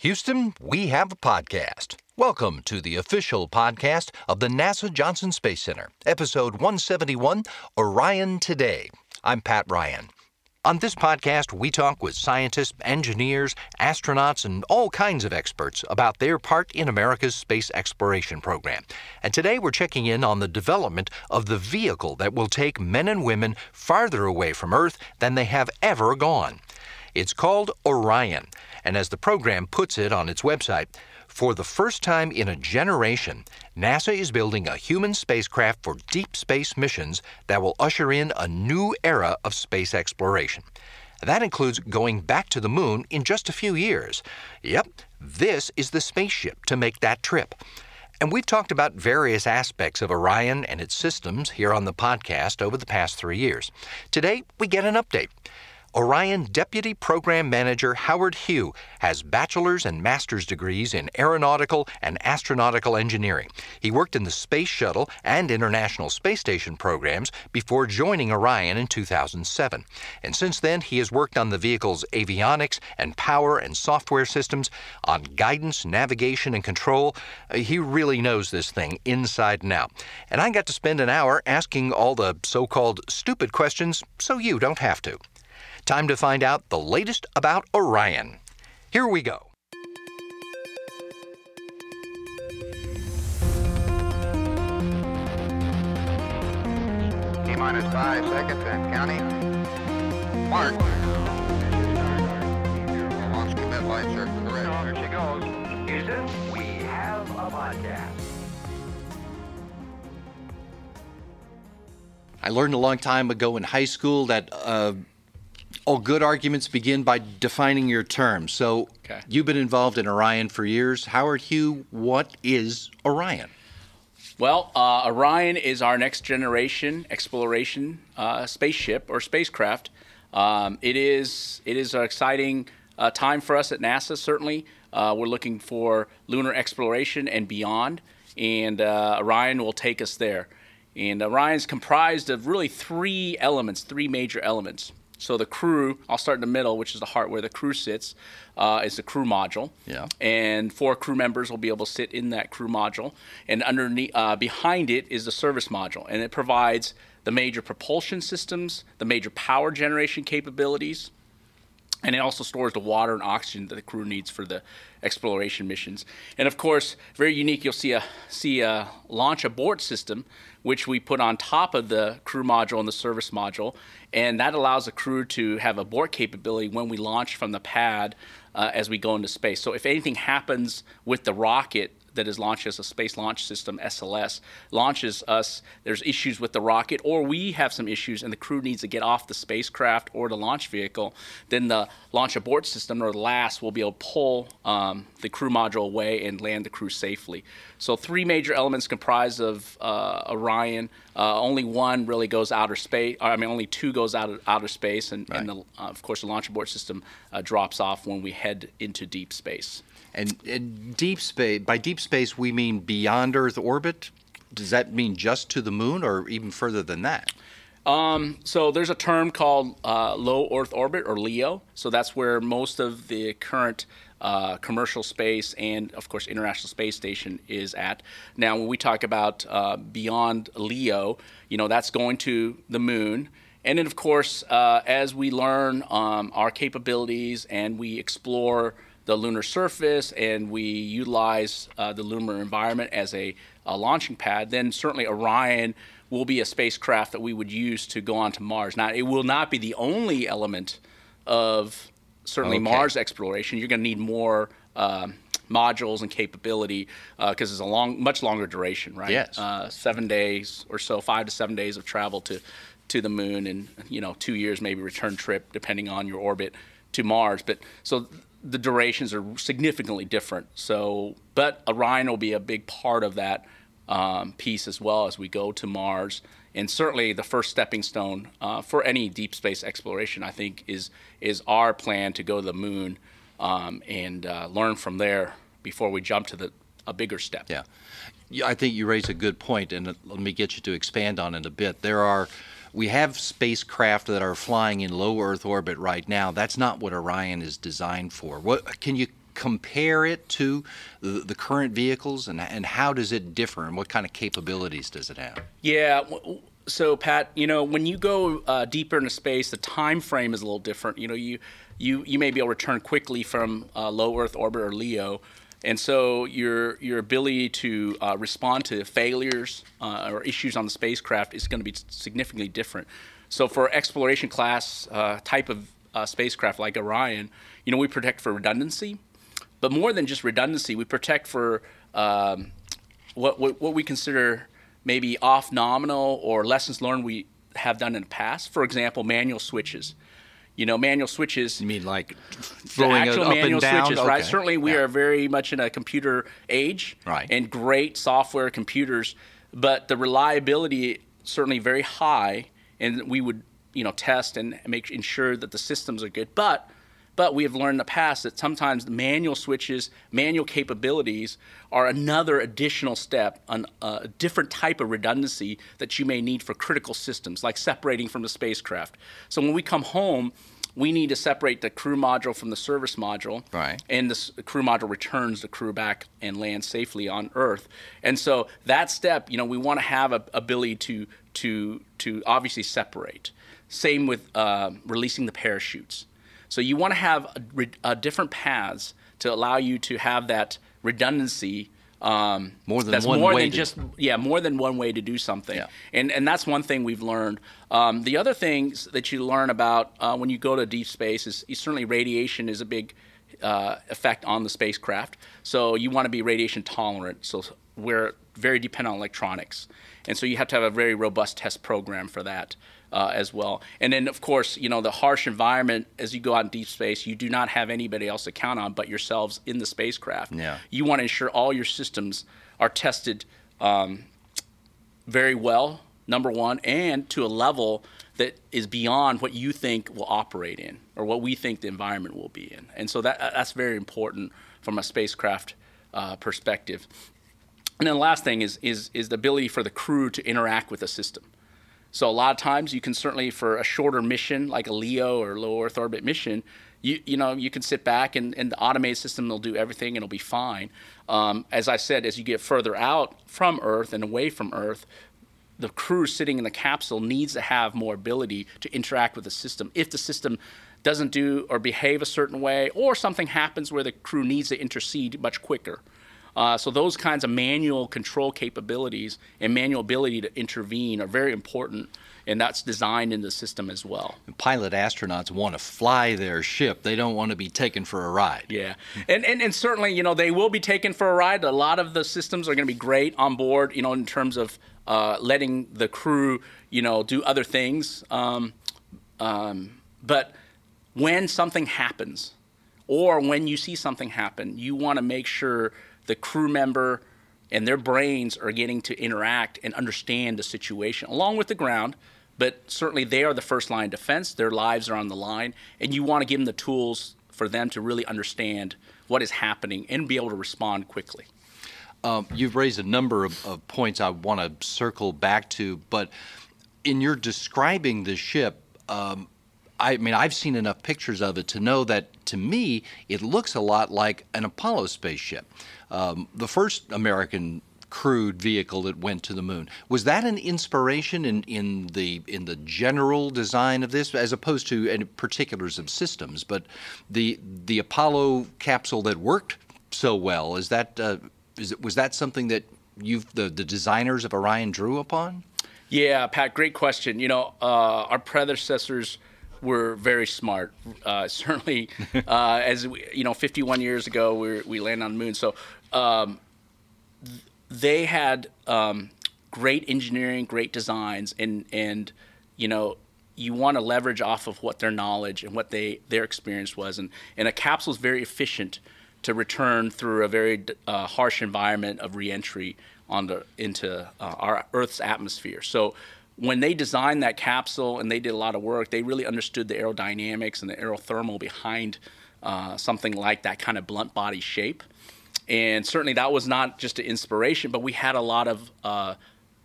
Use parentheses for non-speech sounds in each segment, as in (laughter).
Houston, we have a podcast. Welcome to the official podcast of the NASA Johnson Space Center, episode 171 Orion Today. I'm Pat Ryan. On this podcast, we talk with scientists, engineers, astronauts, and all kinds of experts about their part in America's space exploration program. And today we're checking in on the development of the vehicle that will take men and women farther away from Earth than they have ever gone. It's called Orion, and as the program puts it on its website, for the first time in a generation, NASA is building a human spacecraft for deep space missions that will usher in a new era of space exploration. That includes going back to the moon in just a few years. Yep, this is the spaceship to make that trip. And we've talked about various aspects of Orion and its systems here on the podcast over the past three years. Today, we get an update. Orion Deputy Program Manager Howard Hu has bachelor's and master's degrees in aeronautical and astronautical engineering. He worked in the Space Shuttle and International Space Station programs before joining Orion in 2007. And since then, he has worked on the vehicle's avionics and power and software systems, on guidance, navigation, and control. Uh, he really knows this thing inside and out. And I got to spend an hour asking all the so called stupid questions so you don't have to. Time to find out the latest about Orion. Here we go. T minus five seconds and counting. Mark. Launch commit lights are correct. Here she goes. Houston, we have a podcast. I learned a long time ago in high school that uh, all good arguments begin by defining your terms. So Okay. you've been involved in Orion for years. Howard Hu, what is Orion? Well, uh, Orion is our next generation exploration uh, spaceship or spacecraft. Um, it is it is an exciting uh, time for us at NASA. Certainly, uh, we're looking for lunar exploration and beyond, and uh, Orion will take us there. And Orion's comprised of really three elements, three major elements. So the crew, I'll start in the middle, which is the heart where the crew sits, uh, is the crew module. Yeah. And four crew members will be able to sit in that crew module. And underneath, uh, behind it is the service module, and it provides the major propulsion systems, the major power generation capabilities, and it also stores the water and oxygen that the crew needs for the exploration missions. And of course, very unique. You'll see a see a launch abort system, which we put on top of the crew module and the service module, and that allows the crew to have abort capability when we launch from the pad uh, as we go into space. So if anything happens with the rocket that is launched as a space launch system SLS launches us there's issues with the rocket or we have some issues and the crew needs to get off the spacecraft or the launch vehicle then the launch abort system or LAS will be able to pull um, the crew module away and land the crew safely. So three major elements comprised of uh, Orion. Uh, only one really goes outer space I mean only two goes out of outer space and, and the, uh, of course the launch abort system uh, drops off when we head into deep space And, and deep space, by deep space, we mean beyond Earth orbit? Does that mean just to the moon or even further than that? So there's a term called uh, low Earth orbit or LEO. So that's where most of the current uh, commercial space and, of course, International Space Station is at. Now, when we talk about uh, beyond LEO, you know that's going to the moon. And then, of course, uh, as we learn um, our capabilities and we explore the lunar surface and we utilize uh, the lunar environment as a, a launching pad, then certainly Orion will be a spacecraft that we would use to go on to Mars. Now, it will not be the only element of certainly Okay. Mars exploration. You're going to need more um, modules and capability because it's a long, much longer duration, right? Yes. Uh, seven days or so, five to seven days of travel to to the moon, and you know, two years maybe return trip depending on your orbit to Mars. But so the durations are significantly different. So, but Orion will be a big part of that um, piece as well as we go to Mars. And certainly, the first stepping stone uh, for any deep space exploration, I think, is is our plan to go to the moon um, and uh, learn from there before we jump to the a bigger step. Yeah. Yeah, I think you raise a good point, and let me get you to expand on it a bit. There are, we have spacecraft that are flying in low Earth orbit right now. That's not what Orion is designed for. What can you compare it to the, the current vehicles, and and how does it differ, and what kind of capabilities does it have? Yeah. So Pat, you know, when you go uh, deeper into space, the time frame is a little different. You know, you you you may be able to return quickly from uh, low Earth orbit or LEO, and so your your ability to uh, respond to failures uh, or issues on the spacecraft is going to be significantly different. So for exploration class uh, type of uh, spacecraft like Orion, you know, we protect for redundancy, but more than just redundancy, we protect for um, what, what what we consider maybe off nominal or lessons learned we have done in the past. For example, manual switches you know, manual switches. You mean like throwing the actual up manual and down? switches, okay. right? Certainly, we Yeah. are very much in a computer age, Right. And great software computers, but the reliability certainly very high, and we would you know test and make ensure that the systems are good, but. But we have learned in the past that sometimes manual switches, manual capabilities are another additional step, on a different type of redundancy that you may need for critical systems, like separating from the spacecraft. So when we come home, we need to separate the crew module from the service module. Right. And the crew module returns the crew back and lands safely on Earth. And so that step, you know, we want to have a ability to to to obviously separate. Same with uh, releasing the parachutes. So you want to have a, a different paths to allow you to have that redundancy. Um, More than that's one more way than to- just yeah, more than one way to do something. Yeah. And and that's one thing we've learned. Um, the other things that you learn about uh, when you go to deep space is, is certainly radiation is a big uh, effect on the spacecraft. So you want to be radiation tolerant. So we're very dependent on electronics, and so you have to have a very robust test program for that. Uh, as well, and then of course, you know the harsh environment as you go out in deep space, you do not have anybody else to count on but yourselves in the spacecraft. Yeah. You want to ensure all your systems are tested um, very well, number one, and to a level that is beyond what you think will operate in or what we think the environment will be in. And so that that's very important from a spacecraft uh, perspective. And then the last thing is, is, is the ability for the crew to interact with the system. So a lot of times you can certainly for a shorter mission like a LEO or low Earth orbit mission, you you know you can sit back and, and the automated system will do everything and it'll be fine. Um, as I said, as you get further out from Earth and away from Earth, the crew sitting in the capsule needs to have more ability to interact with the system. If the system doesn't do or behave a certain way, or something happens where the crew needs to intercede much quicker. Uh, so those kinds of manual control capabilities and manual ability to intervene are very important, and that's designed in the system as well. Pilot astronauts want to fly their ship. They don't want to be taken for a ride. Yeah, and, and and certainly, you know, they will be taken for a ride. A lot of the systems are going to be great on board, you know, in terms of uh, letting the crew, you know, do other things. Um, um, but when something happens, or when you see something happen, you want to make sure the crew member and their brains are getting to interact and understand the situation along with the ground. But certainly, they are the first line defense. Their lives are on the line, and you want to give them the tools for them to really understand what is happening and be able to respond quickly. Um, you've raised a number of, of points I want to circle back to, but in your describing the ship, um, I mean, I've seen enough pictures of it to know that to me, it looks a lot like an Apollo spaceship. Um, the first American crewed vehicle that went to the moon was that an inspiration in, in the in the general design of this, as opposed to any particulars of systems, but the the Apollo capsule that worked so well is that uh, is it, was that something that you the the designers of Orion drew upon? Yeah, Pat, great question. You know, uh, our predecessors were very smart. Uh, (laughs) certainly, uh, as we, you know, 51 years ago, we, we landed on the moon. So um, th- they had um, great engineering, great designs, and and you know, you want to leverage off of what their knowledge and what they their experience was, and and a capsule is very efficient to return through a very uh, harsh environment of reentry on the into uh, our Earth's atmosphere. So when they designed that capsule and they did a lot of work, they really understood the aerodynamics and the aerothermal behind uh, something like that kind of blunt body shape. And certainly that was not just an inspiration, but we had a lot of uh,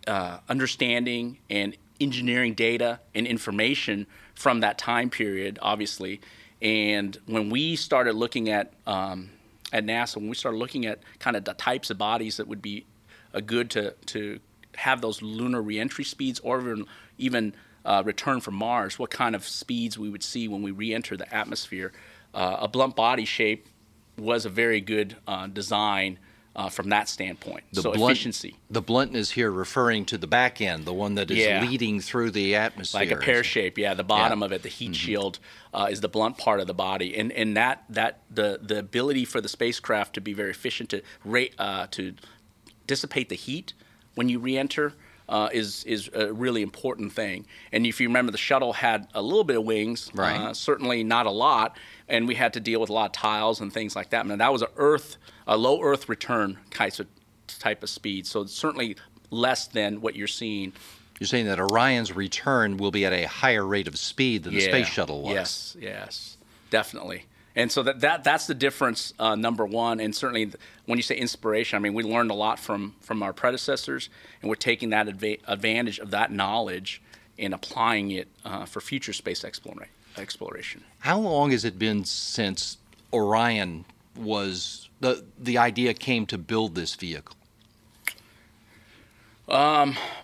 uh, understanding and engineering data and information from that time period, obviously. And when we started looking at um, at NASA when we started looking at kind of the types of bodies that would be uh, good to to have those lunar reentry speeds or even even uh, return from Mars, what kind of speeds we would see when we re-enter the atmosphere. Uh, a blunt body shape was a very good uh, design uh, from that standpoint. The so blunt- efficiency, The bluntness here referring to the back end, the one that is Yeah. leading through the atmosphere. like a pear shape, yeah. The bottom Yeah. of it, the heat shield, uh, is the blunt part of the body, and and that that the the ability for the spacecraft to be very efficient to rate uh, to dissipate the heat when you re-enter uh, is is a really important thing. And if you remember, the shuttle had a little bit of wings, Right. uh, certainly not a lot, and we had to deal with a lot of tiles and things like that. And that was a Earth, a low Earth return type of type of speed. So it's certainly less than what you're seeing. You're saying that Orion's return will be at a higher rate of speed than the space shuttle was. Yes, yes, definitely. And so that, that that's the difference, uh, number one. And certainly, when you say inspiration, I mean we learned a lot from from our predecessors, and we're taking that adva- advantage of that knowledge and applying it uh, for future space explora- exploration. How long has it been since Orion was the the idea came to build this vehicle?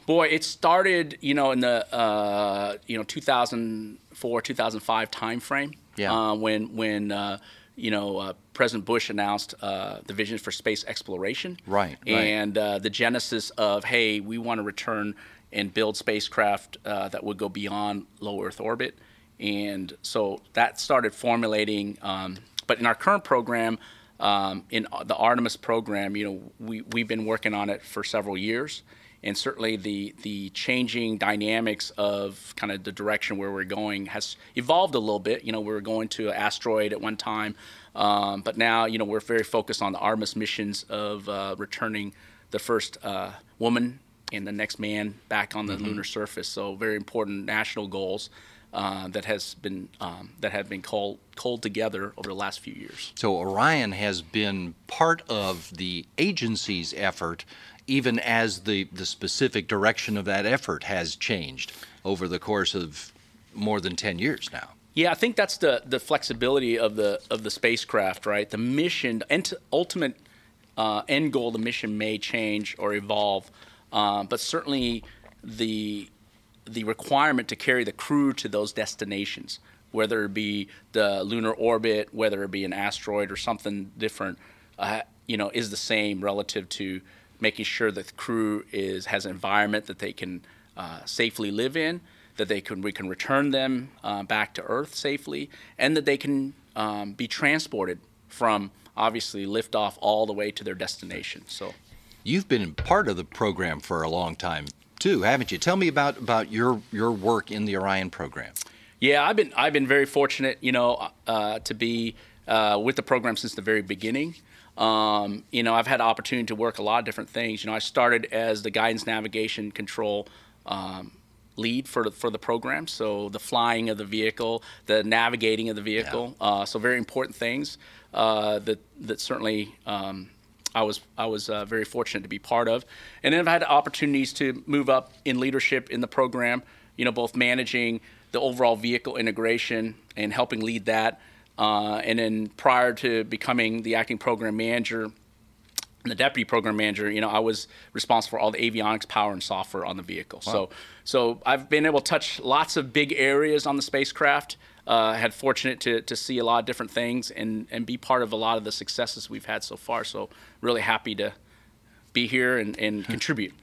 Boy, it started, you know, in the uh, you know 2004 2005 timeframe. Yeah. Uh, when when uh, you know uh, President Bush announced uh, the vision for space exploration. Right, right. And uh, the genesis of hey, we want to return and build spacecraft uh, that would go beyond low Earth orbit. And so that started formulating. Um, but in our current program, um, in the Artemis program, you know, we, we've been working on it for several years. And certainly the, the changing dynamics of kind of the direction where we're going has evolved a little bit. You know, we were going to an asteroid at one time, um, but now, you know, we're very focused on the Artemis missions of uh, returning the first uh, woman and the next man back on the lunar surface. So very important national goals uh, that has been um, that have been called culled together over the last few years. So Orion has been part of the agency's effort, even as the, the specific direction of that effort has changed over the course of more than 10 years now. Yeah, I think that's the the flexibility of the of the spacecraft, right? The mission, ent- ultimate uh, end goal, the mission may change or evolve, uh, but certainly the the requirement to carry the crew to those destinations, whether it be the lunar orbit, whether it be an asteroid or something different, uh, you know, is the same relative to making sure that the crew is has an environment that they can uh, safely live in, that they can we can return them uh, back to Earth safely, and that they can um, be transported from obviously liftoff all the way to their destination. So. You've been part of the program for a long time too, haven't you? Tell me about, about your, your work in the Orion program. Yeah, I've been I've been very fortunate, you know, uh, to be uh, with the program since the very beginning. Um, you know, I've had the opportunity to work a lot of different things. You know, I started as the guidance, navigation, control um, lead for the, for the program. So the flying of the vehicle, the navigating of the vehicle. Uh, so very important things uh, that that certainly. Um, I was I was uh, very fortunate to be part of, and then I've had opportunities to move up in leadership in the program. You know, both managing the overall vehicle integration and helping lead that, uh, and then prior to becoming the acting program manager and the deputy program manager, you know, I was responsible for all the avionics, power, and software on the vehicle. So, so I've been able to touch lots of big areas on the spacecraft. Uh, had fortunate to, to see a lot of different things and, and be part of a lot of the successes we've had so far. So really happy to be here and, and contribute.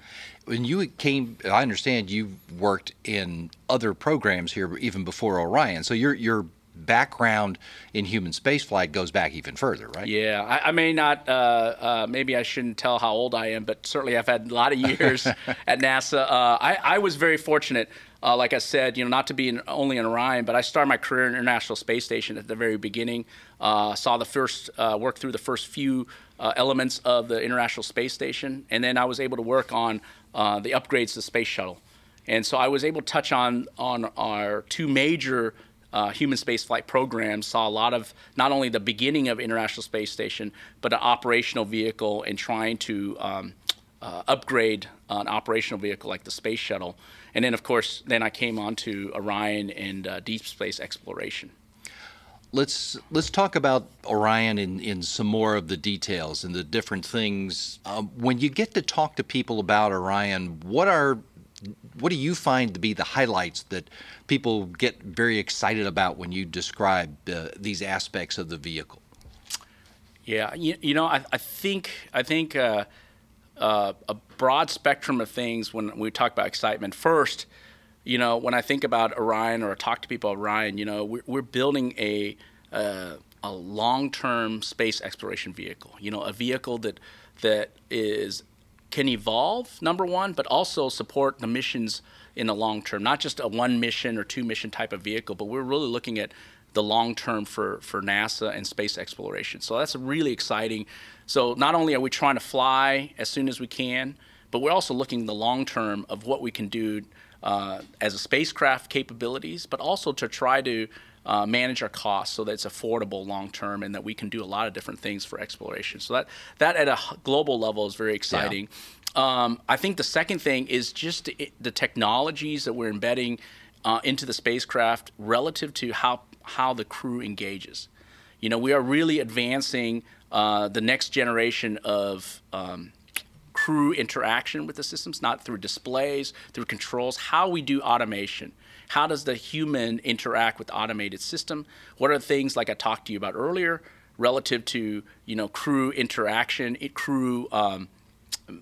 When you came, I understand you worked in other programs here even before Orion. So your your background in human spaceflight goes back even further, right? Yeah, I, I may not. Uh, uh, maybe I shouldn't tell how old I am, but certainly I've had a lot of years (laughs) at NASA. Uh, I, I was very fortunate. Uh, like I said, you know, not to be in, only in Orion, but I started my career in International Space Station at the very beginning. Uh, saw the first uh, work through the first few uh, elements of the International Space Station, and then I was able to work on uh, the upgrades to the space shuttle. And so I was able to touch on on our two major uh, human spaceflight programs. Saw a lot of not only the beginning of International Space Station, but an operational vehicle and trying to um, uh, upgrade an operational vehicle like the space shuttle. And then, of course, then I came on to Orion and uh, deep space exploration. let's let's talk about Orion in, in some more of the details and the different things. Um, when you get to talk to people about Orion, what are what do you find to be the highlights that people get very excited about when you describe uh, these aspects of the vehicle? Yeah, you, you know, I, I think I think uh, uh, a broad spectrum of things when we talk about excitement. First, you know, when I think about Orion or talk to people about Orion, you know, we're, we're building a uh, a long-term space exploration vehicle. You know, a vehicle that that is can evolve number one, but also support the missions in the long term. Not just a one mission or two mission type of vehicle, but we're really looking at the long term for for NASA and space exploration. So that's really exciting. So not only are we trying to fly as soon as we can, but we're also looking the long term of what we can do uh, as a spacecraft capabilities, but also to try to uh, manage our costs so that it's affordable long term and that we can do a lot of different things for exploration. So that that at a global level is very exciting. Yeah. Um, I think the second thing is just the technologies that we're embedding uh, into the spacecraft relative to how how the crew engages. You know, we are really advancing uh, the next generation of um, crew interaction with the systems, not through displays, through controls, how we do automation. How does the human interact with automated system? What are the things like I talked to you about earlier relative to you know crew interaction, crew um,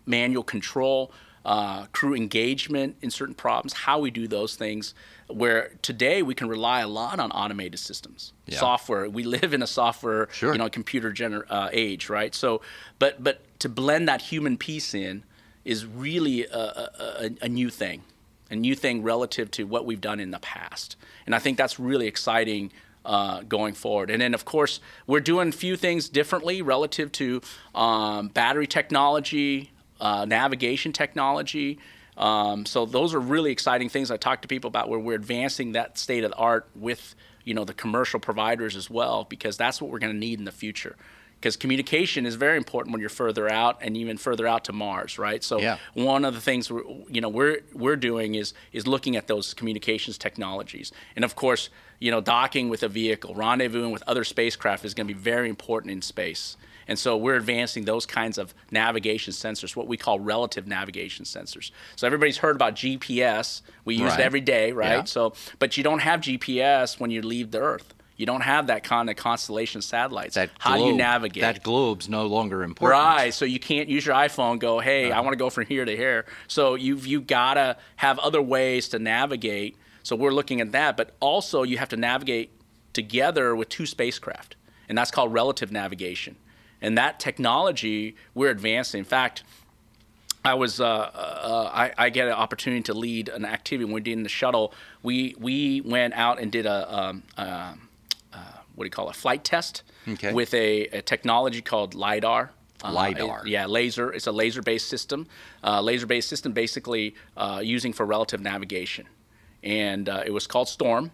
manual control, uh, crew engagement in certain problems? How we do those things? Where today we can rely a lot on automated systems, yeah. software. We live in a software, sure. you know, computer gener- uh, age, right? So, but but to blend that human piece in is really a, a, a new thing a new thing relative to what we've done in the past. And I think that's really exciting uh, going forward. And then, of course, we're doing a few things differently relative to um, battery technology, uh, navigation technology. Um, so those are really exciting things I talk to people about where we're advancing that state of the art with you know the commercial providers as well because that's what we're going to need in the future because communication is very important when you're further out and even further out to Mars, right? So yeah. one of the things we're, you know we're we're doing is is looking at those communications technologies, and of course, you know, docking with a vehicle, rendezvousing with other spacecraft is going to be very important in space. And so we're advancing those kinds of navigation sensors, what we call relative navigation sensors. So everybody's heard about GPS. We use right. it every day, right? Yeah. So, but you don't have GPS when you leave the Earth. You don't have that kind of constellation satellites. That How globe, do you navigate? That globe's no longer important. Right. So you can't use your iPhone. Go, hey, uh-huh. I want to go from here to here. So you've you gotta have other ways to navigate. So we're looking at that, but also you have to navigate together with two spacecraft, and that's called relative navigation. And that technology we're advancing. In fact. I was uh, uh, I, I, get an opportunity to lead an activity when we did in the shuttle. We we went out and did a, um, uh, what do you call it, a flight test okay. with a, a, technology called LIDAR. Uh, LIDAR. yeah, laser. It's a laser based system. Uh, laser based system basically uh, using for relative navigation. And uh, it was called STORRM.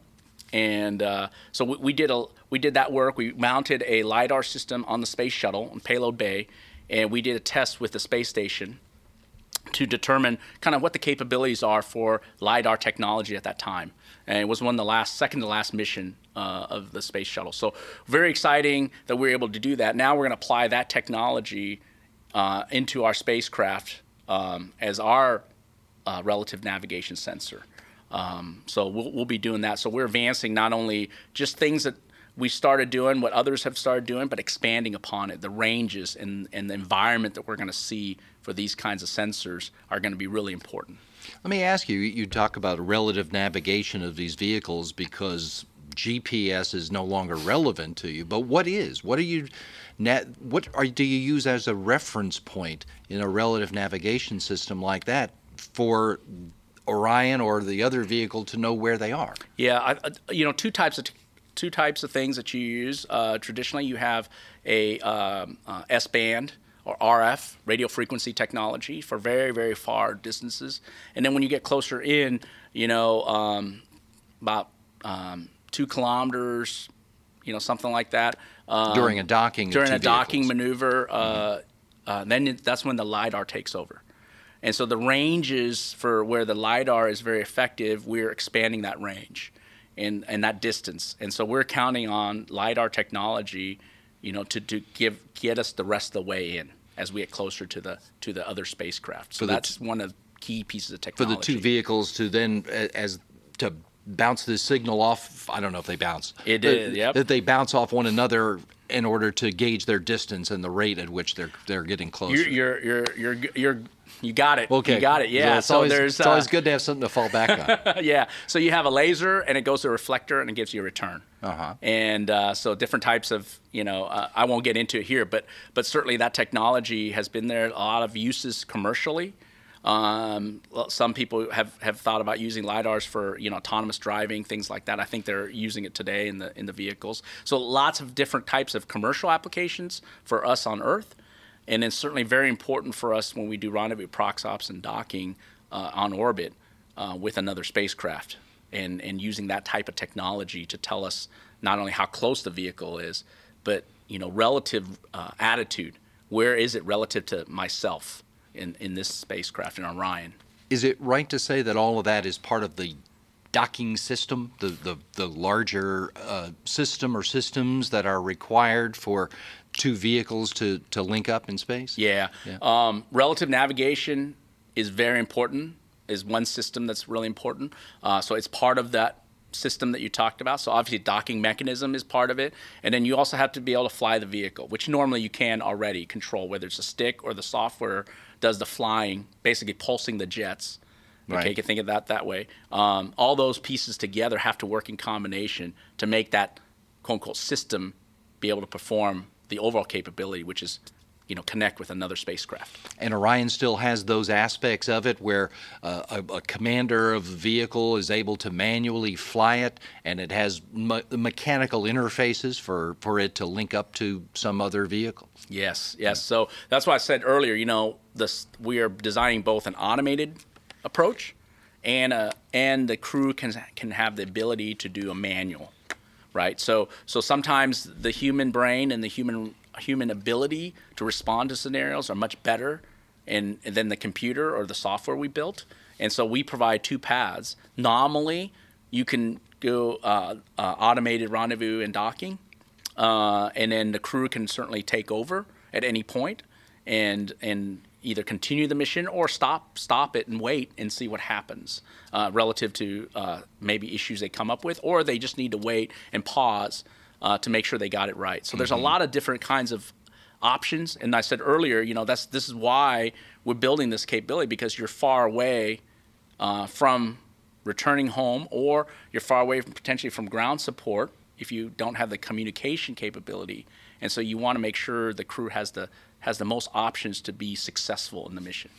And uh, so we, we, did a we did that work. We mounted a lidar system on the space shuttle in Payload Bay, and we did a test with the space station to determine kind of what the capabilities are for lidar technology at that time and it was one of the last, second to last mission uh, of the space shuttle. So very exciting that we are able to do that. Now we're going to apply that technology uh, into our spacecraft um, as our uh, relative navigation sensor. Um, so we'll, we'll be doing that. So we're advancing not only just things that we started doing, what others have started doing, but expanding upon it. The ranges and, and the environment that we're going to see for these kinds of sensors are going to be really important. Let me ask you you talk about relative navigation of these vehicles because GPS is no longer relevant to you, but what is? What are you what are, do you use as a reference point in a relative navigation system like that for Orion or the other vehicle to know where they are? Yeah, I, you know, two types of two types of things that you use. Uh, traditionally, you have a um, uh, S band or RF, radio frequency technology, for very, very far distances. And then when you get closer in, you know, um, about um, two kilometers, you know, something like that. Um, during a docking. During a vehicles. docking maneuver, uh, mm-hmm. uh, then it, that's when the lidar takes over. And so the ranges for where the lidar is very effective, we're expanding that range. and and that distance. And so we're counting on lidar technology, you know, to to give get us the rest of the way in as we get closer to the to the other spacecraft. So that's one of the key pieces of technology for the two vehicles to then as to bounce the signal off. I don't know if they bounce. It did. yep. That they bounce off one another in order to gauge their distance and the rate at which they're they're getting closer. You're you're you're you're, you're you got it. okay, You got it. Yeah. it's So, always, there's it's always uh, good to have something to fall back on. (laughs) yeah. So you have a laser, and it goes to a reflector, and it gives you a return. Uh-huh. And uh, so different types of, you know, uh, I won't get into it here, but but certainly that technology has been there. A lot of uses commercially. Um, some people have, have thought about using lidars for you know autonomous driving, things like that. I think they're using it today in the in the vehicles. So lots of different types of commercial applications for us on Earth, and it's certainly very important for us when we do rendezvous proxops and docking uh, on orbit uh, with another spacecraft, and and using that type of technology to tell us not only how close the vehicle is, but you know relative uh, attitude. Where is it relative to myself in in this spacecraft in Orion? Is it right to say that all of that is part of the docking system, the the, the larger uh, system or systems that are required for two vehicles to, to link up in space? Yeah. Um, relative navigation is very important. Is one system that's really important. Uh, so it's part of that system that you talked about. So obviously docking mechanism is part of it, and then you also have to be able to fly the vehicle, which normally you can already control, whether it's a stick or the software does the flying, basically pulsing the jets. Okay, Right. you can think of that that way. Um, all those pieces together have to work in combination to make that quote unquote system be able to perform the overall capability, which is, you know, connect with another spacecraft. And Orion still has those aspects of it where uh, a, a commander of the vehicle is able to manually fly it, and it has me- mechanical interfaces for, for it to link up to some other vehicle. Yes, yes. So that's why I said earlier, you know, this we are designing both an automated approach and a, and the crew can can have the ability to do a manual, right? So so sometimes the human brain and the human human ability to respond to scenarios are much better and than the computer or the software we built. And so we provide two paths. Nominally, you can go uh, uh, automated rendezvous and docking, uh, and then the crew can certainly take over at any point and and either continue the mission or stop stop it and wait and see what happens uh, relative to uh, maybe issues they come up with, or they just need to wait and pause uh, to make sure they got it right. So there's a lot of different kinds of options. And I said earlier, you know, that's this is why we're building this capability because you're far away uh, from returning home, or you're far away from potentially from ground support if you don't have the communication capability. And so you want to make sure the crew has the has the most options to be successful in the mission.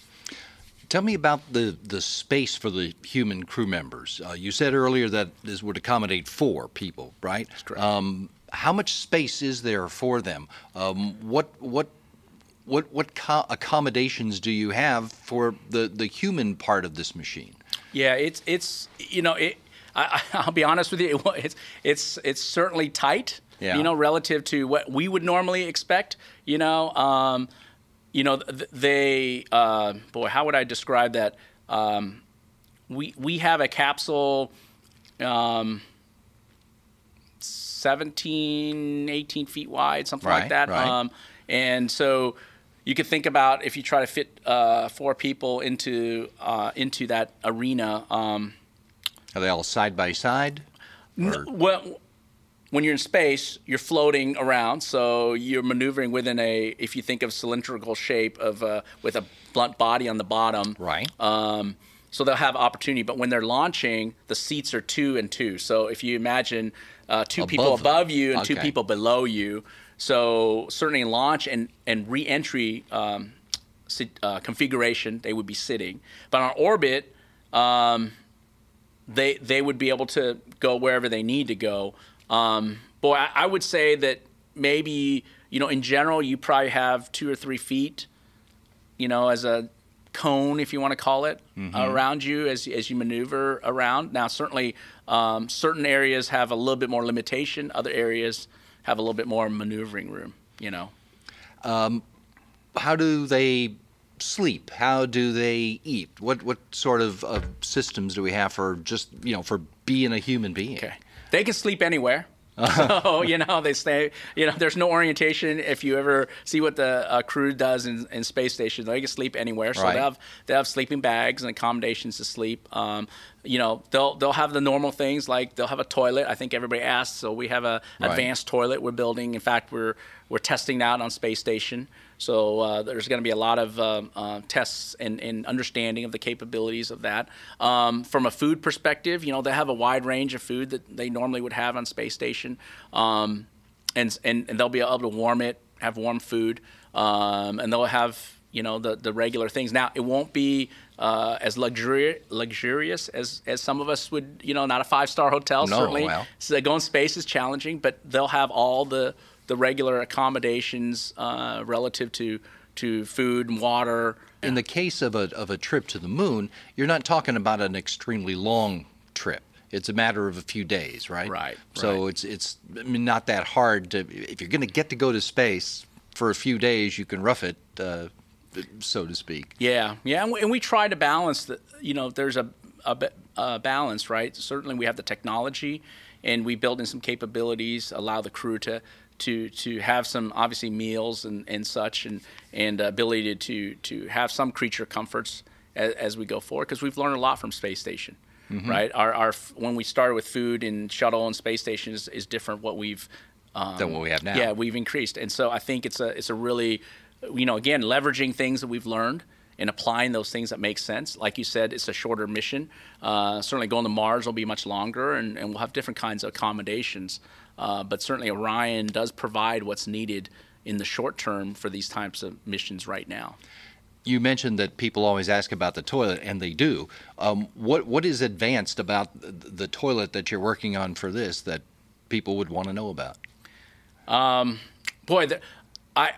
Tell me about the, the space for the human crew members. Uh, you said earlier that this would accommodate four people, right? That's correct. Um, how much space is there for them? Um, what what what what co- accommodations do you have for the, the human part of this machine? Yeah, it's it's you know it. I, I'll be honest with you. It's it's it's certainly tight. Yeah. You know, relative to what we would normally expect. You know, um, you know they. Uh, boy, how would I describe that? Um, we we have a capsule. Um, 17, 18 feet wide, something Right, like that. right. Um, and so you could think about if you try to fit uh, four people into uh, into that arena. Um, Are they all side by side? Well, when you're in space, you're floating around, so you're maneuvering within a. If you think of cylindrical shape of uh, with a blunt body on the bottom, Right. Um, so they'll have opportunity, but when they're launching, the seats are two and two. So if you imagine uh, two people Above them. above you and two people below you, so certainly launch and and re-entry um, uh, configuration, they would be sitting. But on orbit, um, they they would be able to go wherever they need to go. Um, boy, I, I would say that maybe you know in general you probably have two or three feet, you know, as a cone if you want to call it around you as as you maneuver around. Now certainly um, certain areas have a little bit more limitation, other areas have a little bit more maneuvering room. You know. how do they sleep? How do they eat? What what sort of, of systems do we have for just you know for being a human being? Okay. They can sleep anywhere. (laughs) so you know they stay. You know, there's no orientation. If you ever see what the uh, crew does in, in space station, they can sleep anywhere. So Right. they have they have sleeping bags and accommodations to sleep. Um, you know, they'll they'll have the normal things like they'll have a toilet. I think everybody asks. So we have a Right. advanced toilet we're building. In fact, we're we're testing that on space station. So uh, there's going to be a lot of um, uh, tests and, and understanding of the capabilities of that. Um, from a food perspective, you know, they have a wide range of food that they normally would have on space station, um, and, and and they'll be able to warm it, have warm food, um, and they'll have you know the the regular things. Now it won't be uh, as luxurious luxurious as as some of us would. You know, not a five star hotel No, certainly. well. So going space is challenging, but they'll have all the the regular accommodations uh, relative to to food and water. In the case of a of a trip to the moon, you're not talking about an extremely long trip. It's a matter of a few days, right? Right, So right. it's it's I mean, not that hard to if you're going to get to go to space for a few days, you can rough it, uh, so to speak. Yeah, yeah, and we, and we try to balance the. You know, there's a, a, a balance, right? Certainly, we have the technology, and we build in some capabilities, allow the crew to to to have some obviously meals and, and such, and and ability to to have some creature comforts as, as we go forward, because we've learned a lot from space station. Right, our, our when we started with food and shuttle and space station is, is different. What we've um, Than what we have now. Yeah, we've increased, and so I think it's a it's a really, you know, again leveraging things that we've learned and applying those things that make sense. Like you said, it's a shorter mission. Uh, certainly, going to Mars will be much longer, and, and we'll have different kinds of accommodations. Uh, but certainly, Orion does provide what's needed in the short term for these types of missions right now. You mentioned that people always ask about the toilet, and they do. Um, what what is advanced about the, the toilet that you're working on for this that people would want to know about? boy, the, I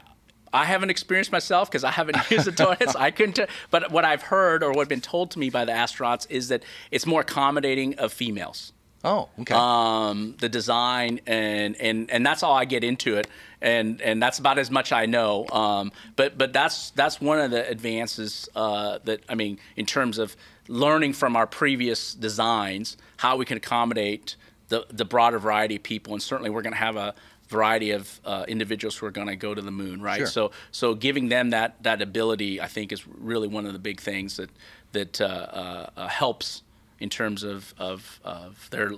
I haven't experienced myself because I haven't (laughs) used the toilets. I couldn't. t- But what I've heard or what's been told to me by the astronauts is that it's more accommodating of females. Oh, okay. Um, the design and and and that's all I get into it, and and that's about as much I know. Um, but but that's that's one of the advances uh, that I mean in terms of learning from our previous designs how we can accommodate the the broader variety of people, and certainly we're going to have a variety of uh, individuals who are going to go to the moon, right? Sure. So so giving them that that ability, I think, is really one of the big things that that uh, uh, uh, helps in terms of of, of their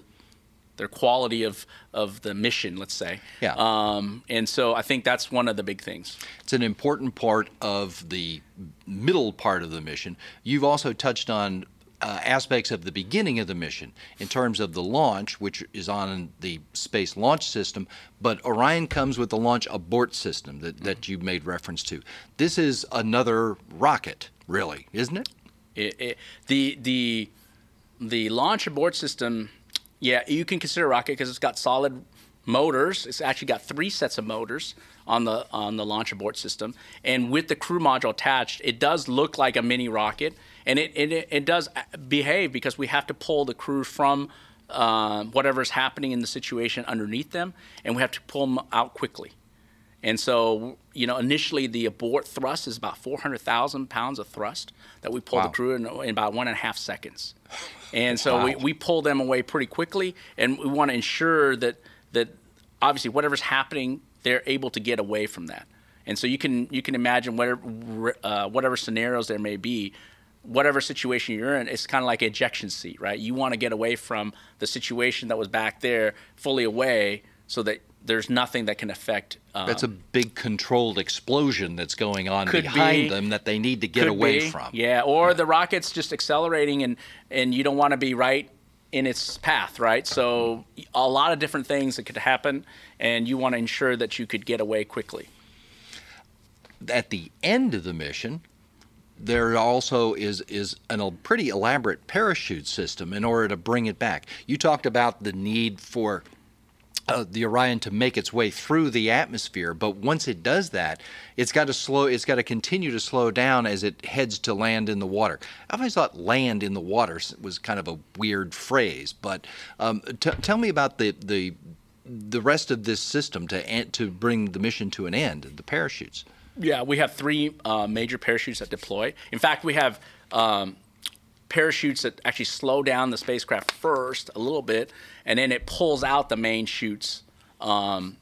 their quality of of the mission, let's say. Yeah. Um, and so I think that's one of the big things. It's an important part of the middle part of the mission. You've also touched on uh, aspects of the beginning of the mission in terms of the launch, which is on the Space Launch System, but Orion comes with the launch abort system that, that you made reference to. This is another rocket, really, isn't it? It, it, the the the launch abort system, yeah, you can consider a rocket because it's got solid motors. It's actually got three sets of motors on the on the launch abort system, and with the crew module attached, it does look like a mini rocket, and it it, it does behave because we have to pull the crew from. Uh, whatever's happening in the situation underneath them, and we have to pull them out quickly. And so, you know, initially the abort thrust is about 400,000 pounds of thrust that we pull Wow. the crew in, in about one and a half seconds. (sighs) And so we, we pull them away pretty quickly, and we want to ensure that that obviously whatever's happening, they're able to get away from that. And so you can you can imagine whatever uh, whatever scenarios there may be, whatever situation you're in, it's kind of like an ejection seat, right? You want to get away from the situation that was back there, fully away, so that there's nothing that can affect. Um, That's a big controlled explosion that's going on behind be. them that they need to get away be. from. Yeah, or the rocket's just accelerating and and you don't want to be right in its path, right? So a lot of different things that could happen, and you want to ensure that you could get away quickly. at the end of the mission, there also is is an, a pretty elaborate parachute system in order to bring it back. You talked about the need for uh, the Orion to make its way through the atmosphere, but once it does that, it's got to slow. It's got to continue to slow down as it heads to land in the water. I always thought "land in the water" was kind of a weird phrase, but um, t- tell me about the the the rest of this system to to bring the mission to an end. The parachutes. Yeah, we have three uh, major parachutes that deploy. In fact, we have um, parachutes that actually slow down the spacecraft first a little bit, and then it pulls out the main chutes um,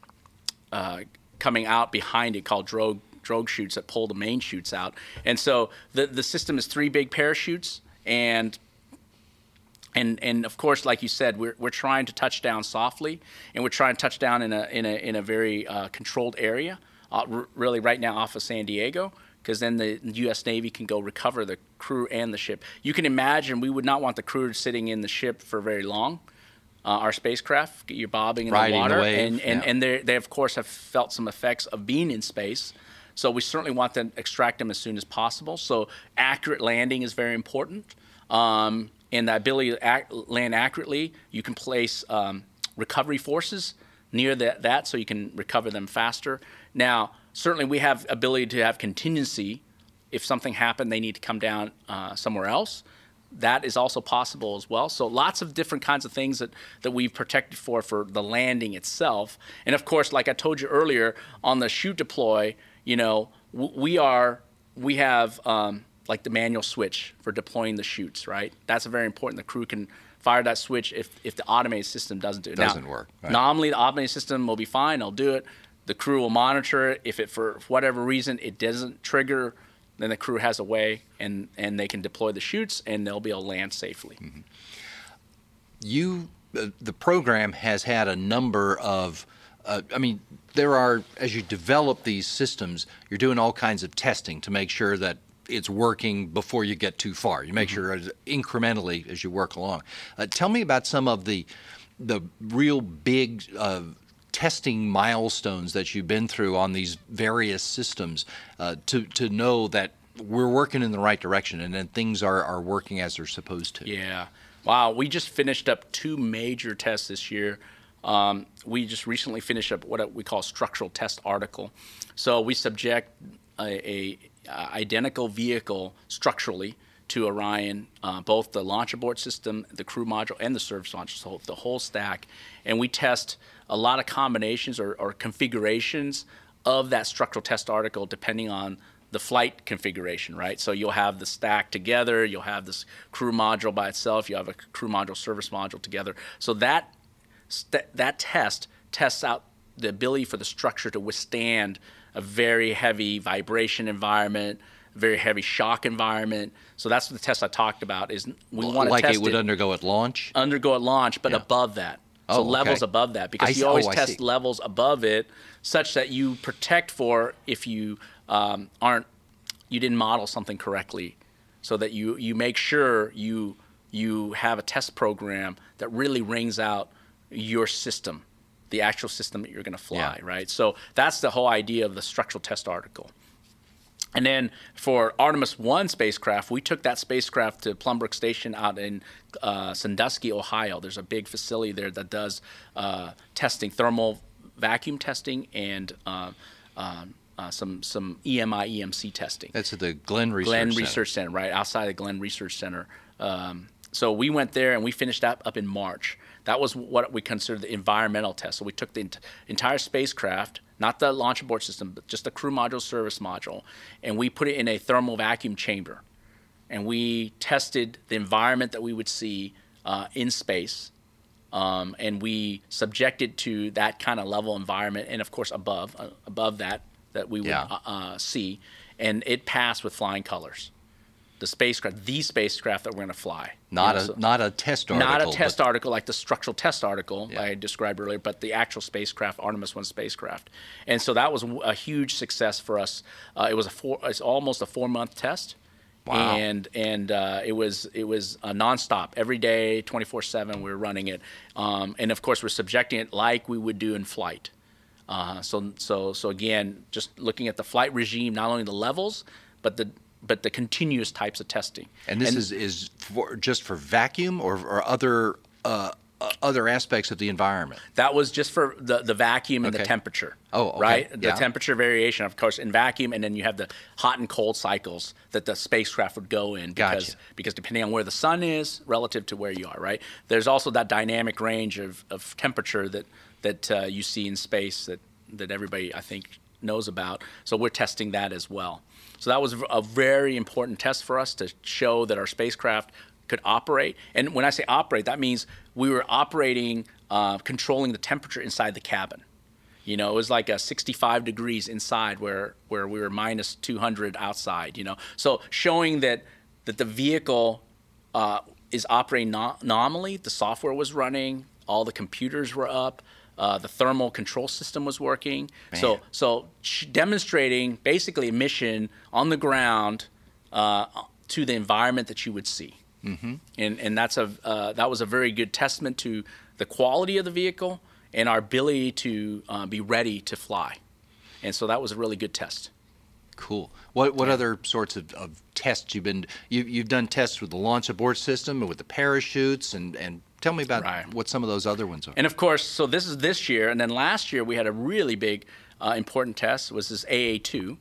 uh, coming out behind it called drogue drogue chutes that pull the main chutes out. And so the the system is three big parachutes and and and of course, like you said, we're, we're trying to touch down softly, and we're trying to touch down in a in a in a very uh, controlled area. Uh, r- really, right now off of San Diego, because then the U.S. Navy can go recover the crew and the ship. You can imagine we would not want the crew sitting in the ship for very long. Uh, our spacecraft, you're bobbing in Riding the the water, wave, and and yeah. and they they of course have felt some effects of being in space. So we certainly want to extract them as soon as possible. So accurate landing is very important, um, and the ability to act, land accurately. You can place um, recovery forces near that, that, so you can recover them faster. Now, certainly we have ability to have contingency. If something happened, they need to come down uh, somewhere else that is also possible as well. So lots of different kinds of things that, that we've protected for for the landing itself. And of course, like I told you earlier, on the chute deploy, you know, w- we are we have um, like the manual switch for deploying the chutes, right? That's very important. The crew can fire that switch if, if the automated system doesn't do it. Doesn't now, work, right. Normally, the automated system will be fine. They'll do it. The crew will monitor it. If it for whatever reason it doesn't trigger, then the crew has a way and and they can deploy the chutes and they'll be able to land safely. Mm-hmm. you uh, the program has had a number of uh, i mean there are as you develop these systems you're doing all kinds of testing to make sure that it's working before you get too far you make sure incrementally as you work along uh, tell me about some of the the real big uh, testing milestones that you've been through on these various systems uh, to to know that we're working in the right direction and then things are, are working as they're supposed to Yeah. Wow. We just finished up two major tests this year. Um, we just recently finished up what we call structural test article. So we subject a, a, uh identical vehicle structurally to Orion, uh, both the launch abort system, the crew module, and the service module, so the whole stack. And we test a lot of combinations or, or configurations of that structural test article depending on the flight configuration, right? So you'll have the stack together, you'll have this crew module by itself, you have a crew module service module together. So that st- that test tests out the ability for the structure to withstand a very heavy vibration environment, very heavy shock environment. So that's the test I talked about. Is we want to like test it would undergo at launch undergo at launch, but Yeah. above that. Oh, So okay. levels above that, I because see- you always oh, test levels above it, such that you protect for if you um, aren't, you didn't model something correctly, so that you you make sure you you have a test program that really rings out your system, the actual system that you're going to fly, Yeah. right? So that's the whole idea of the structural test article. And then for Artemis 1 spacecraft, we took that spacecraft to Plum Brook Station out in uh, Sandusky, Ohio. There's a big facility there that does uh, testing, thermal vacuum testing, and uh, um, uh, some, some EMI, EMC testing. That's at the Glenn Research Glenn Center. Research Center, right outside the Glenn Research Center. Um, so we went there and we finished that up in March. That was what we considered the environmental test. So we took the ent- entire spacecraft, not the launch abort system, but just the crew module service module, and we put it in a thermal vacuum chamber. And we tested the environment that we would see uh, in space. Um, and we subjected to that kind of level environment, and of course above, uh, above that, that we would Yeah. uh, uh, see, and it passed with flying colors. The spacecraft, the spacecraft that we're going to fly, Not You know, a so- not a test article. not a test article like the structural test article Yeah. I described earlier, but the actual spacecraft, Artemis One spacecraft, and so that was a huge success for us. Uh, it was a four, it's almost a four month test, Wow. and and uh, it was it was a nonstop every day, twenty four seven. We were running it, um, and of course we're subjecting it like we would do in flight. Uh, so so so again, just looking at the flight regime, not only the levels, but the but the continuous types of testing. And this is is for, just for vacuum or, or other uh, uh, other aspects of the environment. That was just for the, the vacuum and Okay. the temperature. Oh, okay. right. The Yeah. temperature variation, of course, in vacuum, and then you have the hot and cold cycles that the spacecraft would go in because Gotcha. because depending on where the sun is relative to where you are, right. There's also that dynamic range of, of temperature that that uh, you see in space that that everybody I think knows about. So we're testing that as well. So that was a very important test for us to show that our spacecraft could operate. And when I say operate, that means we were operating, uh, controlling the temperature inside the cabin. You know, it was like a 65 degrees inside where, where we were minus 200 outside, you know. So showing that, that the vehicle uh, is operating no- nominally, the software was running, all the computers were up, uh, the thermal control system was working. So, so demonstrating basically a mission on the ground uh, to the environment that you would see. Mm-hmm. And, and that's a, uh, that was a very good testament to the quality of the vehicle and our ability to uh, be ready to fly. And so that was a really good test. Cool. What what other sorts of, of tests you've been you, you've done tests with the launch abort system and with the parachutes and and tell me about Right. what some of those other ones are. And of course, so this is this year, and then LAS year we had a really big, uh, important test. Was this AA two,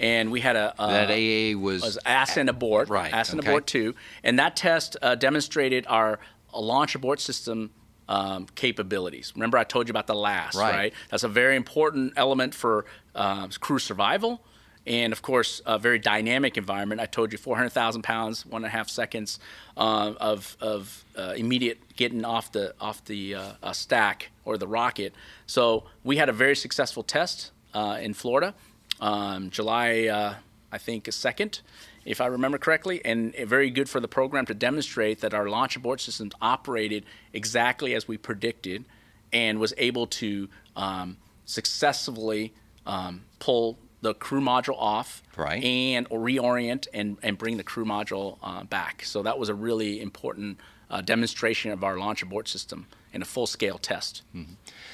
and we had a uh, that AA was, was ascent abort, Right, ascent okay. abort two, and that test uh, demonstrated our uh, launch abort system um, capabilities. Remember, I told you about the last, Right. right? That's a very important element for uh, crew survival. And of course, a very dynamic environment. I told you 400,000 pounds, one and a half seconds uh, of, of uh, immediate getting off the off the uh, uh, stack or the rocket. So we had a very successful test uh, in Florida, um, July, uh, I think, second, if I remember correctly, and very good for the program to demonstrate that our launch abort systems operated exactly as we predicted, and was able to um, successfully um, pull the crew module off Right. and reorient and, and bring the crew module uh, back. So that was a really important uh, demonstration of our launch abort system in a full scale test.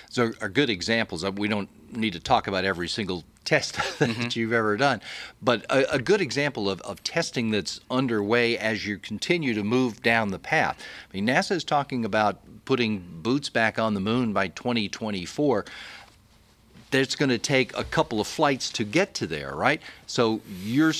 so are good examples of we don't need to talk about every single test (laughs) that Mm-hmm. you've ever done but a, a good example of, of testing that's underway as you continue to move down the path i mean nasa is talking about putting boots back on the moon by 2024 that's going to take a couple of flights to get to there, right? So you're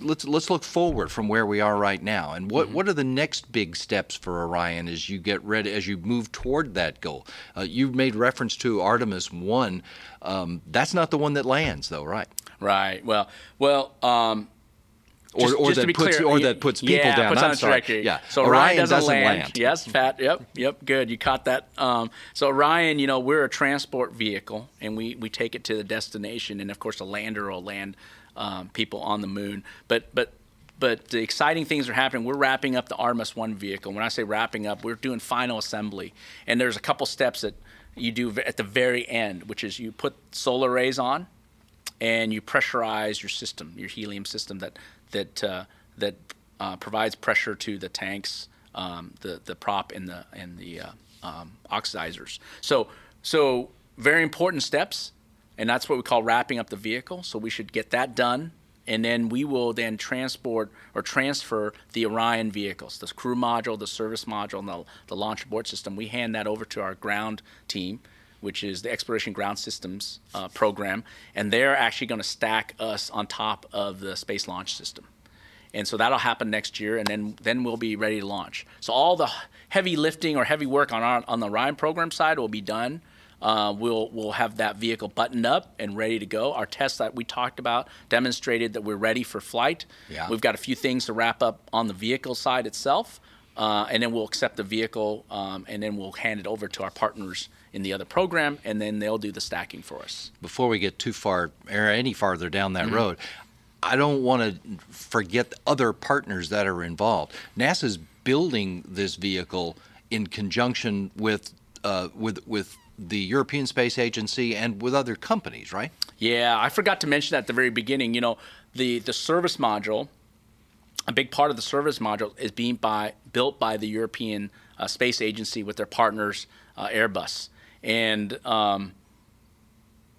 let's let's look forward from where we are right now, and what what are the next big steps for Orion as you get ready as you move toward that goal? Uh, you made reference to Artemis One. Um, that's not the one that lands, though, right? Right. Well, well, um, Or, Just- or just that puts clear, or that puts people yeah, down. puts I'm on a sorry. trajectory. Yeah. So Orion, doesn't, doesn't land. Yes, Pat. Yep, yep. Good. You caught that. Um, so Orion, you know, we're a transport vehicle, and we we take it to the destination, and of course, the lander will land um, people on the moon. But but but the exciting things are happening. We're wrapping up the Artemis One vehicle. When I say wrapping up, we're doing final assembly, and there's a couple steps that you do at the very end, which is you put solar arrays on and you pressurize your system, your helium system that that uh, that uh, provides pressure to the tanks, um, the the prop and the and the uh, um, oxidizers. So so very important steps, and that's what we call wrapping up the vehicle. So we should get that done, and then we will then transport or transfer the Orion vehicles, the crew module, the service module, and the, the launch abort system. We hand that over to our ground team which is the Exploration Ground Systems uh, program, and they're actually going to stack us on top of the Space Launch System. And so that'll happen next year, and then then we'll be ready to launch. So all the heavy lifting or heavy work on our on the Orion program side will be done. Uh, we'll we'll have that vehicle buttoned up and ready to go. Our tests that we talked about demonstrated that we're ready for flight. Yeah. We've got a few things to wrap up on the vehicle side itself, uh, and then we'll accept the vehicle, um, and then we'll hand it over to our partners in the other program, and then they'll do the stacking for us. before we get too far or any farther down Mm-hmm. that road, I don't want to forget the other partners that are involved. NASA's building this vehicle in conjunction with uh, with with the European Space Agency and with other companies, right? Yeah, I forgot to mention that at the very beginning. You know, the the service module, a big part of the service module is being by built by the European uh, Space Agency with their partners uh, Airbus, and um,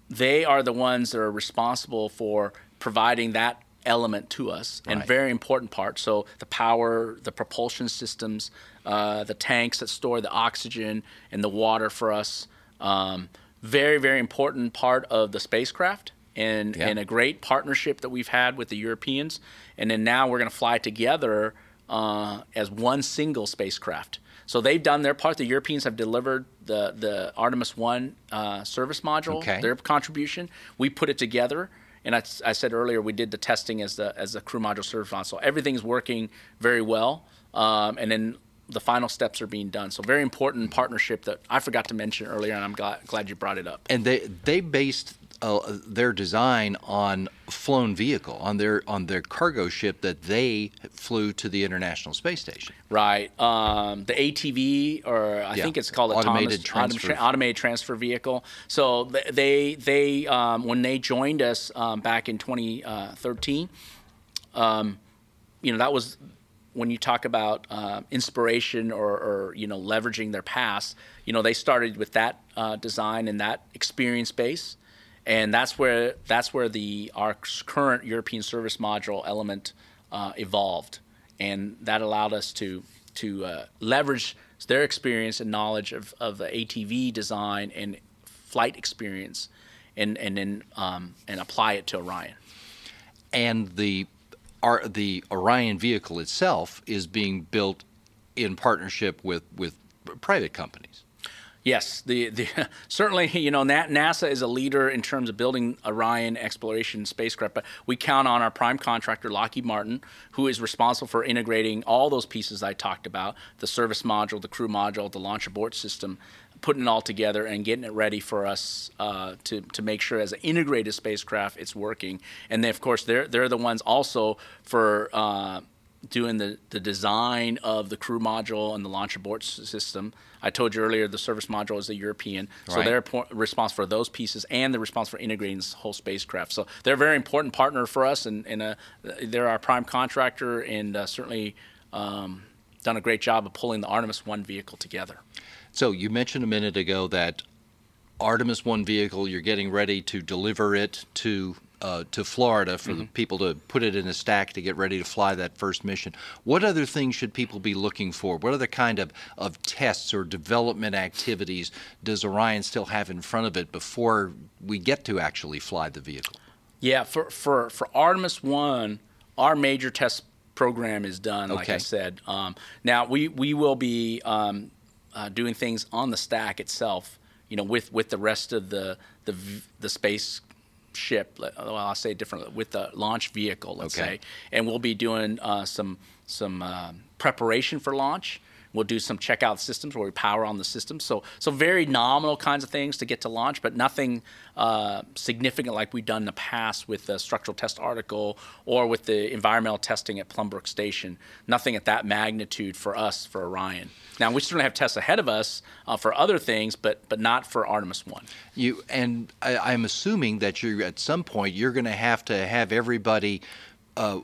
they are the ones that are responsible for providing that element to us and very important part. So the power the propulsion systems uh, the tanks that store the oxygen and the water for us um, very very important part of the spacecraft and, Yeah. and a great partnership that we've had with the europeans. And then now we're going to fly together uh, as one single spacecraft So they've done their part. The Europeans have delivered the the Artemis One uh, service module, Okay. their contribution. We put it together, and I, I said earlier we did the testing as the as the crew module service module. So everything's working very well, um, and then the final steps are being done. So very important partnership that I forgot to mention earlier, and I'm glad glad you brought it up. And they they based uh, their design on flown vehicle on their on their cargo ship that they flew to the International Space Station. Right. Um, the ATV, or I Yeah. think it's called a Automated Thomas, transfer. automa- automated transfer vehicle. So they they um, when they joined us um, back in 2013, um, you know that was when you talk about uh, inspiration or, or you know leveraging their past. You know they started with that uh, design and that experience base, and that's where that's where the our current European service module element uh, evolved, and that allowed us to to uh, leverage their experience and knowledge of, of the ATV design and flight experience, and and then um, and apply it to Orion. and the our, the Orion vehicle itself is being built in partnership with with private companies. Yes, the, the (laughs) certainly you know NASA is a leader in terms of building Orion exploration spacecraft, but we count on our prime contractor Lockheed Martin, who is responsible for integrating all those pieces I talked about: the service module, the crew module, the launch abort system, putting it all together and getting it ready for us uh, to to make sure as an integrated spacecraft it's working. And of course they're they're the ones also for. Uh, doing the, the design of the crew module and the launch abort system. I told you earlier the service module is the European, so Right. they're po- responsible for those pieces and they're responsible for integrating this whole spacecraft. So they're a very important partner for us, and, and uh, they're our prime contractor, and uh, certainly um, done a great job of pulling the Artemis One vehicle together. So you mentioned a minute ago that Artemis One vehicle, you're getting ready to deliver it to uh, to Florida for the people to put it in a stack to get ready to fly that first mission. What other things should people be looking for? What other kind of, of tests or development activities does Orion still have in front of it before we get to actually fly the vehicle? Yeah, for for for Artemis One, our major test program is done. Like I said, um, now we we will be um, uh, doing things on the stack itself. You know, with with the rest of the the the space ship. Well, I'll say it differently with the launch vehicle. Let's Okay. say, and we'll be doing uh, some some um preparation for launch. We'll do some checkout systems where we power on the system. So, so very nominal kinds of things to get to launch, but nothing uh, significant like we've done in the past with the structural test article or with the environmental testing at Plum Brook Station. Nothing at that magnitude for us for Orion. Now we certainly have tests ahead of us uh, for other things, but but not for Artemis One. You and I, I'm assuming that you're at some point you're going to have to have everybody uh,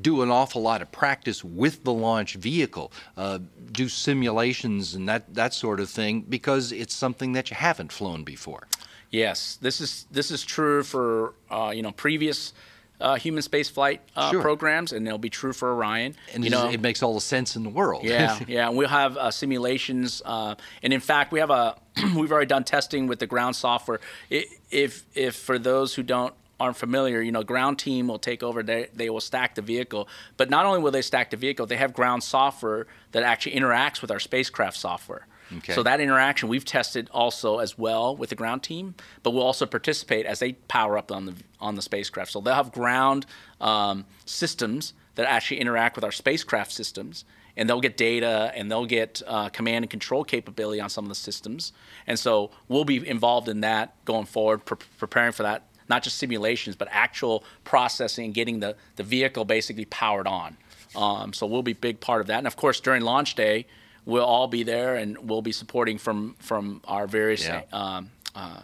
do an awful lot of practice with the launch vehicle, uh, do simulations and that that sort of thing because it's something that you haven't flown before. Yes, this is this is true for uh, you know previous uh, human space flight uh, Sure. programs, and it'll be true for Orion. And you know, it makes all the sense in the world. yeah, (laughs) yeah. And we'll have uh, simulations, uh, and in fact, we have a (clears throat) we've already done testing with the ground software. I if if for those who don't aren't familiar, you know, ground team will take over. They they will stack the vehicle, but not only will they stack the vehicle, they have ground software that actually interacts with our spacecraft software. Okay. So that interaction we've tested also as well with the ground team, but we'll also participate as they power up on the on the spacecraft. So they'll have ground um, systems that actually interact with our spacecraft systems, and they'll get data and they'll get uh, command and control capability on some of the systems. And so we'll be involved in that going forward, pre- preparing for that. Not just simulations, but actual processing and getting the, the vehicle basically powered on. Um, so we'll be a big part of that. And of course, during launch day, we'll all be there and we'll be supporting from from our various Yeah. um, uh,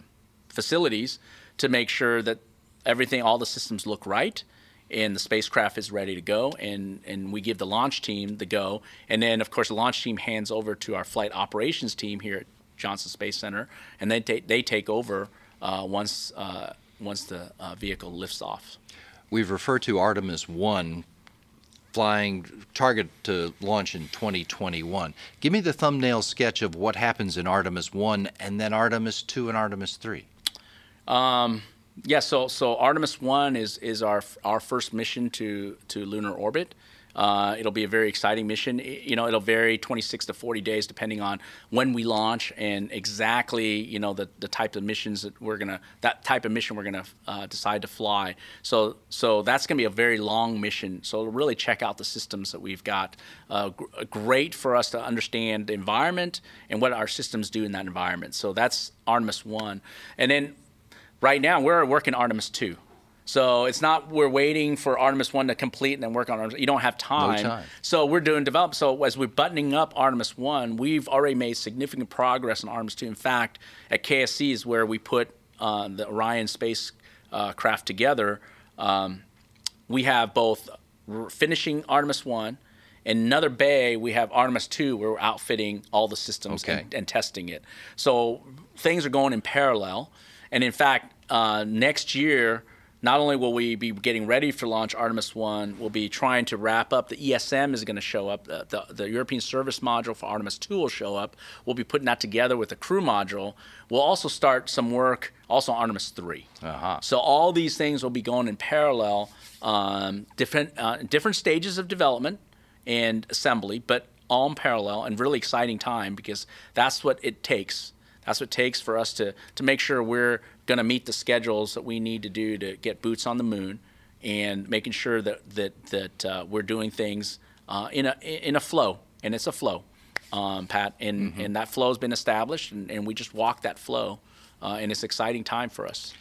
facilities to make sure that everything, all the systems look right, and the spacecraft is ready to go. And and we give the launch team the go, and then of course the launch team hands over to our flight operations team here at Johnson Space Center, and then ta- they take over uh, once uh, once the uh, vehicle lifts off. We've referred to Artemis 1 flying target to launch in 2021. Give me the thumbnail sketch of what happens in Artemis 1 and then Artemis 2 and Artemis 3. Yeah, so so Artemis One is is our our first mission to to lunar orbit. Uh, it'll be a very exciting mission. I- You know, it'll vary 26 to 40 days depending on when we launch and exactly you know the, the type of missions that we're gonna that type of mission we're gonna uh, decide to fly. So so that's gonna be a very long mission. So really check out the systems that we've got. Uh, gr- great for us to understand the environment and what our systems do in that environment. So that's Artemis one, and then right now we're working Artemis two. So it's not we're waiting for Artemis one to complete and then work on Artemis. You don't have time. No time. So we're doing develop. So as we're buttoning up Artemis one, we've already made significant progress on Artemis two. In fact, at KSC is where we put uh, the Orion space uh, craft together. Um, we have both finishing Artemis one. In another bay, we have Artemis 2, where we're outfitting all the systems Okay. and, and testing it. So things are going in parallel. And in fact, uh, next year, not only will we be getting ready for launch Artemis 1, we'll be trying to wrap up. The ESM is going to show up. The, the, the European Service Module for Artemis 2 will show up. We'll be putting that together with the crew module. We'll also start some work also on Artemis 3. Uh-huh. So all these things will be going in parallel, um, different uh, different stages of development and assembly, but all in parallel and really exciting time because that's what it takes. That's what it takes for us to to make sure we're going to meet the schedules that we need to do to get boots on the moon, and making sure that that that uh, we're doing things uh, in a in a flow, and it's a flow, um, Pat, and and that flow has been established, and, and we just walk that flow, uh, and it's an exciting time for us.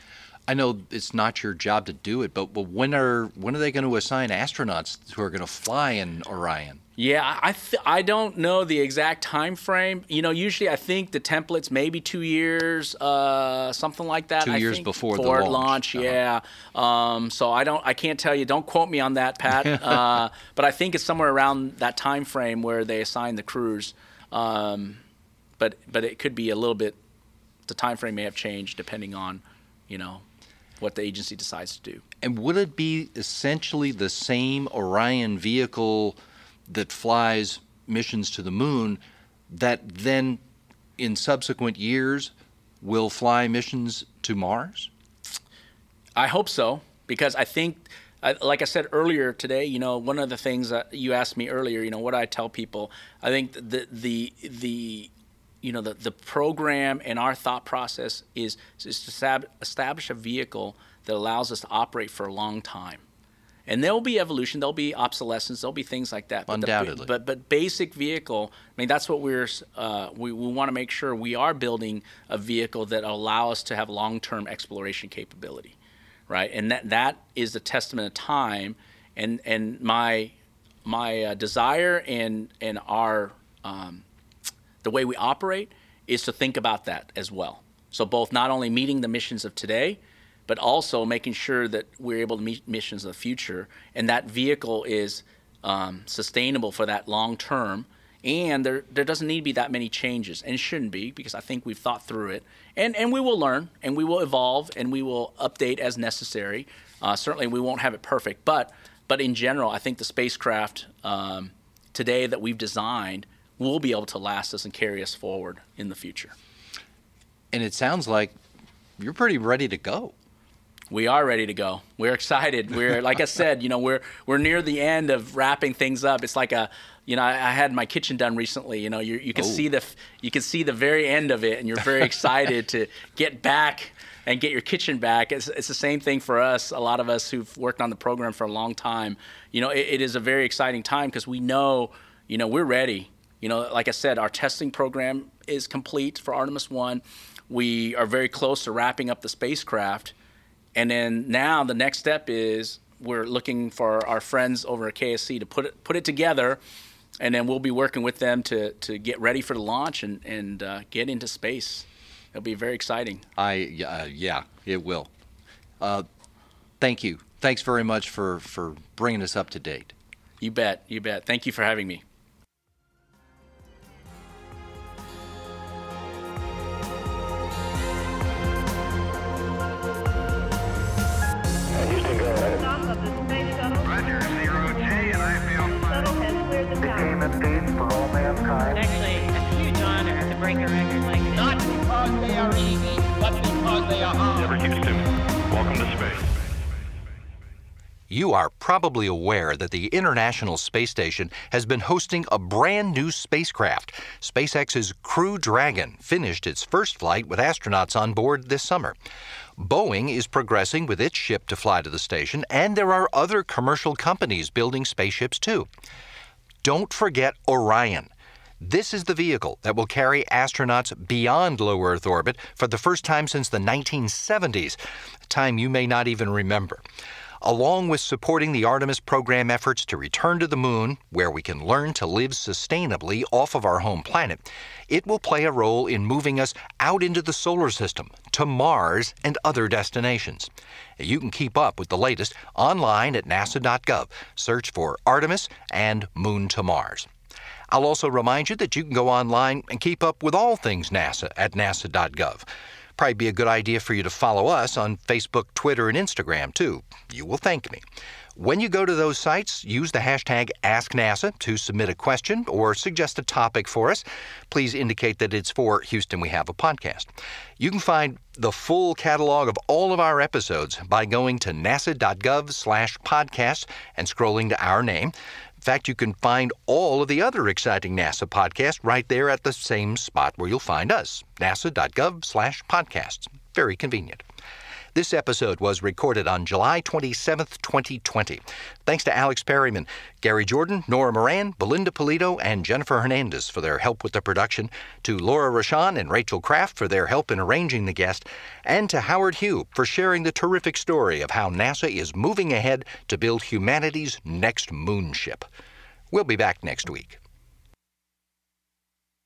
I know it's not your job to do it, but, but when are when are they going to assign astronauts who are going to fly in Orion? Yeah, I th- I don't know the exact time frame. You know, usually I think the templates maybe two years, uh, something like that. Two I years think, before the forward launch. Uh-huh. Yeah. Um, so I don't, I can't tell you. Don't quote me on that, Pat. (laughs) uh, but I think it's somewhere around that time frame where they assign the crews. Um, but but it could be a little bit. The time frame may have changed depending on, you know, what the agency decides to do. And would it be essentially the same Orion vehicle that flies missions to the moon that then in subsequent years will fly missions to Mars? I hope so because I think, like I said earlier today, you know, one of the things that you asked me earlier, you know, what I tell people, I think the the the you know the the program and our thought process is is to stab, establish a vehicle that allows us to operate for a long time. And there'll be evolution, there'll be obsolescence, there'll be things like that. But the- Undoubtedly. but but basic vehicle, I mean, that's what we're uh, we, we want to make sure we are building a vehicle that allow us to have long-term exploration capability, right? And that that is a testament of time, and and my my uh, desire and and our um, the way we operate is to think about that as well. So both not only meeting the missions of today, but also making sure that we're able to meet missions of the future, and that vehicle is um, sustainable for that long term. And there, there doesn't need to be that many changes, and shouldn't be because I think we've thought through it, and and we will learn, and we will evolve, and we will update as necessary. Uh, certainly, we won't have it perfect, but but in general, I think the spacecraft um, today that we've designed will be able to last us and carry us forward in the future. And it sounds like you're pretty ready to go. We are ready to go. We're excited. We're like I said, you know, we're we're near the end of wrapping things up. It's like a, you know, I, I had my kitchen done recently. You know, you you can Oh. see the you can see the very end of it, and you're very excited to (laughs) get back and get your kitchen back. It's, it's the same thing for us. A lot of us who've worked on the program for a long time. You know, it, it is a very exciting time because we know, you know, we're ready. You know, like I said, our testing program is complete for Artemis One. We are very close to wrapping up the spacecraft. And then now the next step is we're looking for our friends over at KSC to put it put it together, and then we'll be working with them to to get ready for the launch and and uh, get into space. It'll be very exciting. I uh, yeah, it will. Uh, thank you. Thanks very much for for bringing us up to date. You bet. You bet. Thank you for having me. You are probably aware that the International Space Station has been hosting a brand new spacecraft. SpaceX's Crew Dragon finished its first flight with astronauts on board this summer. Boeing is progressing with its ship to fly to the station, and there are other commercial companies building spaceships too. Don't forget Orion. This is the vehicle that will carry astronauts beyond low Earth orbit for the first time since the 1970s, a time you may not even remember. Along with supporting the Artemis program efforts to return to the moon, where we can learn to live sustainably off of our home planet, it will play a role in moving us out into the solar system, to Mars, and other destinations. You can keep up with the latest online at nasa.gov. Search for Artemis and Moon to Mars. I'll also remind you that you can go online and keep up with all things NASA at nasa.gov. Probably be a good idea for you to follow us on Facebook, Twitter, and Instagram too. You will thank me. When you go to those sites, use the hashtag AskNASA to submit a question or suggest a topic for us. Please indicate that it's for Houston We Have a Podcast. You can find the full catalog of all of our episodes by going to nasa.gov slash podcast and scrolling to our name. In fact, you can find all of the other exciting NASA podcasts right there at the same spot where you'll find us, nasa.gov slash podcasts. Very convenient. This episode was recorded on July 27, 2020. Thanks to Alex Perryman, Gary Jordan, Nora Moran, Belinda Pulido, and Jennifer Hernandez for their help with the production, to Laura Rochon and Rachel Kraft for their help in arranging the guest, and to Howard Hu for sharing the terrific story of how NASA is moving ahead to build humanity's next moon ship. We'll be back next week.